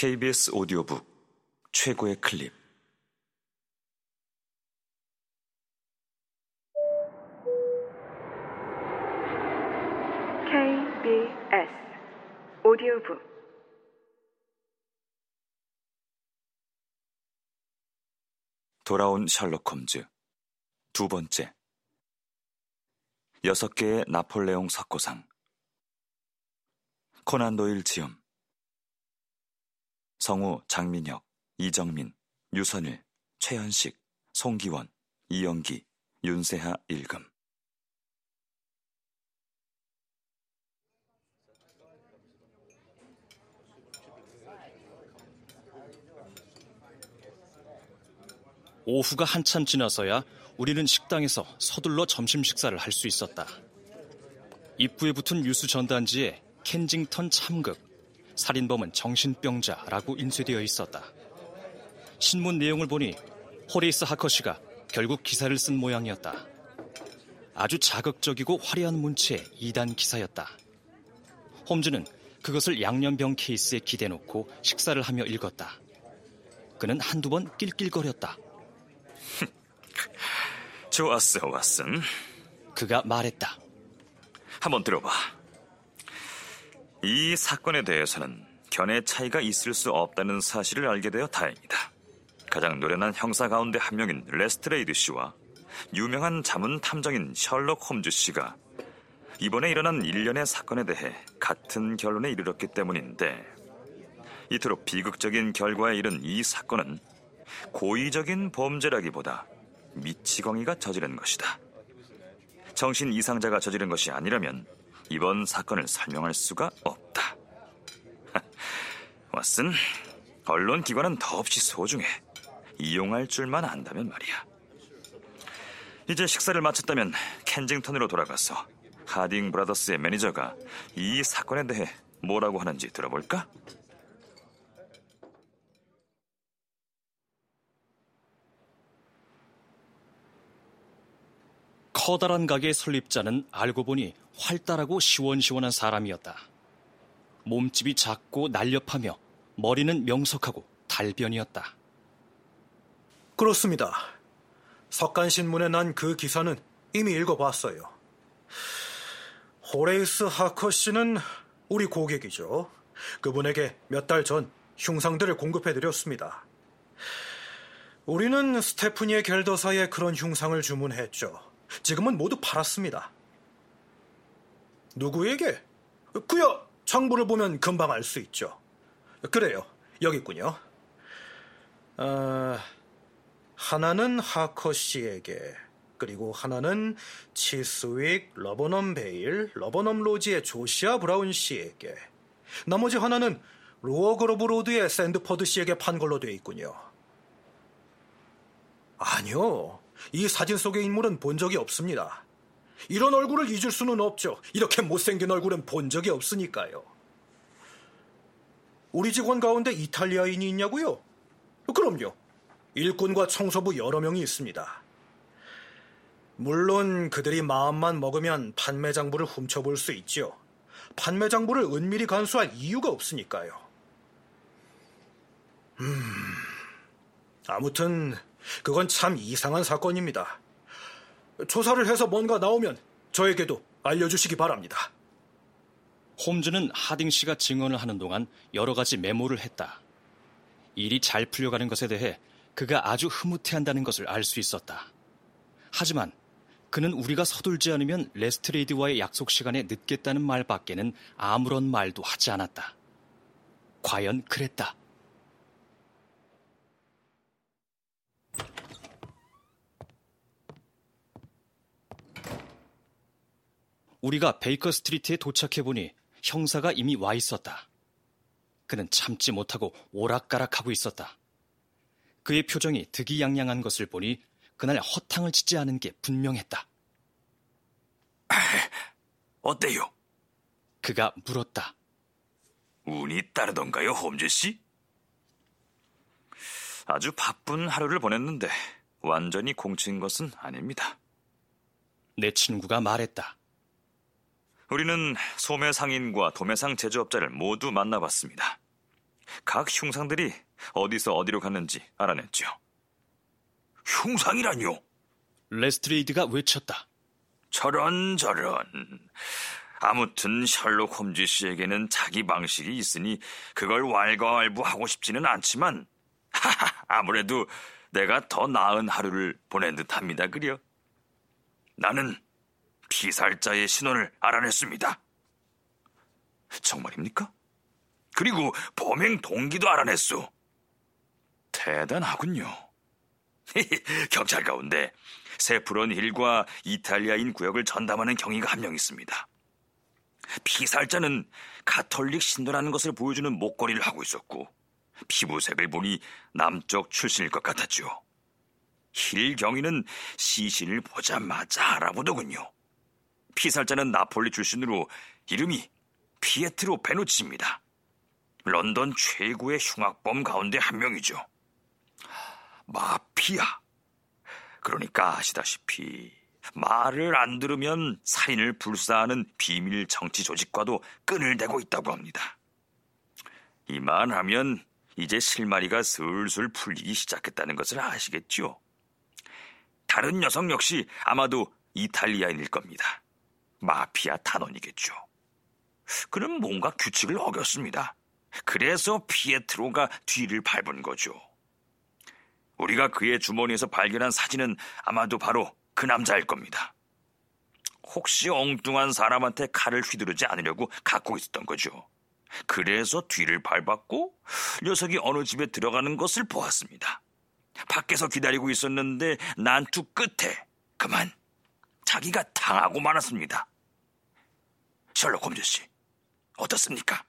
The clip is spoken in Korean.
KBS 오디오북 최고의 클립. KBS 오디오북. 돌아온 셜록 홈즈. 두 번째. 여섯 개의 나폴레옹 석고상. 코난 도일 지음 성우 장민혁, 이정민, 유선일, 최현식, 송기원, 이영기, 윤세하 일금 오후가 한참 지나서야 우리는 식당에서 서둘러 점심 식사를 할 수 있었다. 입구에 붙은 유수 전단지에 켄징턴 참극, 살인범은 정신병자라고 인쇄되어 있었다. 신문 내용을 보니 호레이스 하커시가 결국 기사를 쓴 모양이었다. 아주 자극적이고 화려한 문체의 2단 기사였다. 홈즈는 그것을 양념병 케이스에 기대놓고 식사를 하며 읽었다. 그는 한두 번 낄낄거렸다. 좋았어, 왓슨. 그가 말했다. 한번 들어봐. 이 사건에 대해서는 견해 차이가 있을 수 없다는 사실을 알게 되어 다행이다. 가장 노련한 형사 가운데 한 명인 레스트레이드 씨와 유명한 자문 탐정인 셜록 홈즈 씨가 이번에 일어난 일련의 사건에 대해 같은 결론에 이르렀기 때문인데 이토록 비극적인 결과에 이른 이 사건은 고의적인 범죄라기보다 미치광이가 저지른 것이다. 정신 이상자가 저지른 것이 아니라면 이번 사건을 설명할 수가 없다. 왓슨, 언론 기관은 더없이 소중해. 이용할 줄만 안다면 말이야. 이제 식사를 마쳤다면 켄징턴으로 돌아가서 하딩 브라더스의 매니저가 이 사건에 대해 뭐라고 하는지 들어볼까? 커다란 가게의 설립자는 알고 보니 활달하고 시원시원한 사람이었다. 몸집이 작고 날렵하며 머리는 명석하고 달변이었다. 그렇습니다. 석간신문에 난 그 기사는 이미 읽어봤어요. 호레이스 하커 씨는 우리 고객이죠. 그분에게 몇 달 전 흉상들을 공급해드렸습니다. 우리는 스테프니의 겔더사에 그런 흉상을 주문했죠. 지금은 모두 팔았습니다. 누구에게? 그야 장부를 보면 금방 알 수 있죠. 그래요. 여기 있군요. 아, 하나는 하커 씨에게, 그리고 하나는 치스윅, 러버넘 베일, 러버넘 로지의 조시아 브라운 씨에게, 나머지 하나는 로어그로브 로드의 샌드퍼드 씨에게 판 걸로 되어 있군요. 아니요. 이 사진 속의 인물은 본 적이 없습니다. 이런 얼굴을 잊을 수는 없죠. 이렇게 못생긴 얼굴은 본 적이 없으니까요. 우리 직원 가운데 이탈리아인이 있냐고요? 그럼요. 일꾼과 청소부 여러 명이 있습니다. 물론 그들이 마음만 먹으면 판매 장부를 훔쳐볼 수 있죠. 판매 장부를 은밀히 간수할 이유가 없으니까요. 음, 아무튼 그건 참 이상한 사건입니다. 조사를 해서 뭔가 나오면 저에게도 알려주시기 바랍니다. 홈즈는 하딩 씨가 증언을 하는 동안 여러 가지 메모를 했다. 일이 잘 풀려가는 것에 대해 그가 아주 흐뭇해한다는 것을 알 수 있었다. 하지만 그는 우리가 서둘지 않으면 레스트레이드와의 약속 시간에 늦겠다는 말밖에는 아무런 말도 하지 않았다. 과연 그랬다. 우리가 베이커 스트리트에 도착해 보니 형사가 이미 와 있었다. 그는 참지 못하고 오락가락하고 있었다. 그의 표정이 득이양양한 것을 보니 그날 허탕을 치지 않은 게 분명했다. 어때요? 그가 물었다. 운이 따르던가요, 홈즈 씨? 아주 바쁜 하루를 보냈는데 완전히 공친 것은 아닙니다. 내 친구가 말했다. 우리는 소매 상인과 도매상 제조업자를 모두 만나봤습니다. 각 흉상들이 어디서 어디로 갔는지 알아냈죠. 흉상이라뇨? 레스트레이드가 외쳤다. 저런 저런. 아무튼 셜록 홈즈 씨에게는 자기 방식이 있으니 그걸 왈가왈부하고 싶지는 않지만 하하, 아무래도 내가 더 나은 하루를 보낸 듯합니다. 그려. 나는 피살자의 신원을 알아냈습니다. 정말입니까? 그리고 범행 동기도 알아냈소. 대단하군요. 경찰 가운데 세프론 힐과 이탈리아인 구역을 전담하는 경위가 한 명 있습니다. 피살자는 가톨릭 신도라는 것을 보여주는 목걸이를 하고 있었고 피부색을 보니 남쪽 출신일 것 같았죠. 힐 경위는 시신을 보자마자 알아보더군요. 피살자는 나폴리 출신으로 이름이 피에트로 베노치입니다. 런던 최고의 흉악범 가운데 한 명이죠. 마피아. 그러니까 아시다시피 말을 안 들으면 살인을 불사하는 비밀 정치 조직과도 끈을 대고 있다고 합니다. 이만하면 이제 실마리가 슬슬 풀리기 시작했다는 것을 아시겠죠? 다른 여성 역시 아마도 이탈리아인일 겁니다. 마피아 단원이겠죠. 그는 뭔가 규칙을 어겼습니다. 그래서 피에트로가 뒤를 밟은 거죠. 우리가 그의 주머니에서 발견한 사진은 아마도 바로 그 남자일 겁니다. 혹시 엉뚱한 사람한테 칼을 휘두르지 않으려고 갖고 있었던 거죠. 그래서 뒤를 밟았고 녀석이 어느 집에 들어가는 것을 보았습니다. 밖에서 기다리고 있었는데 난투 끝에 그만 자기가 당하고 말았습니다. 셜록 홈즈 씨, 어떻습니까?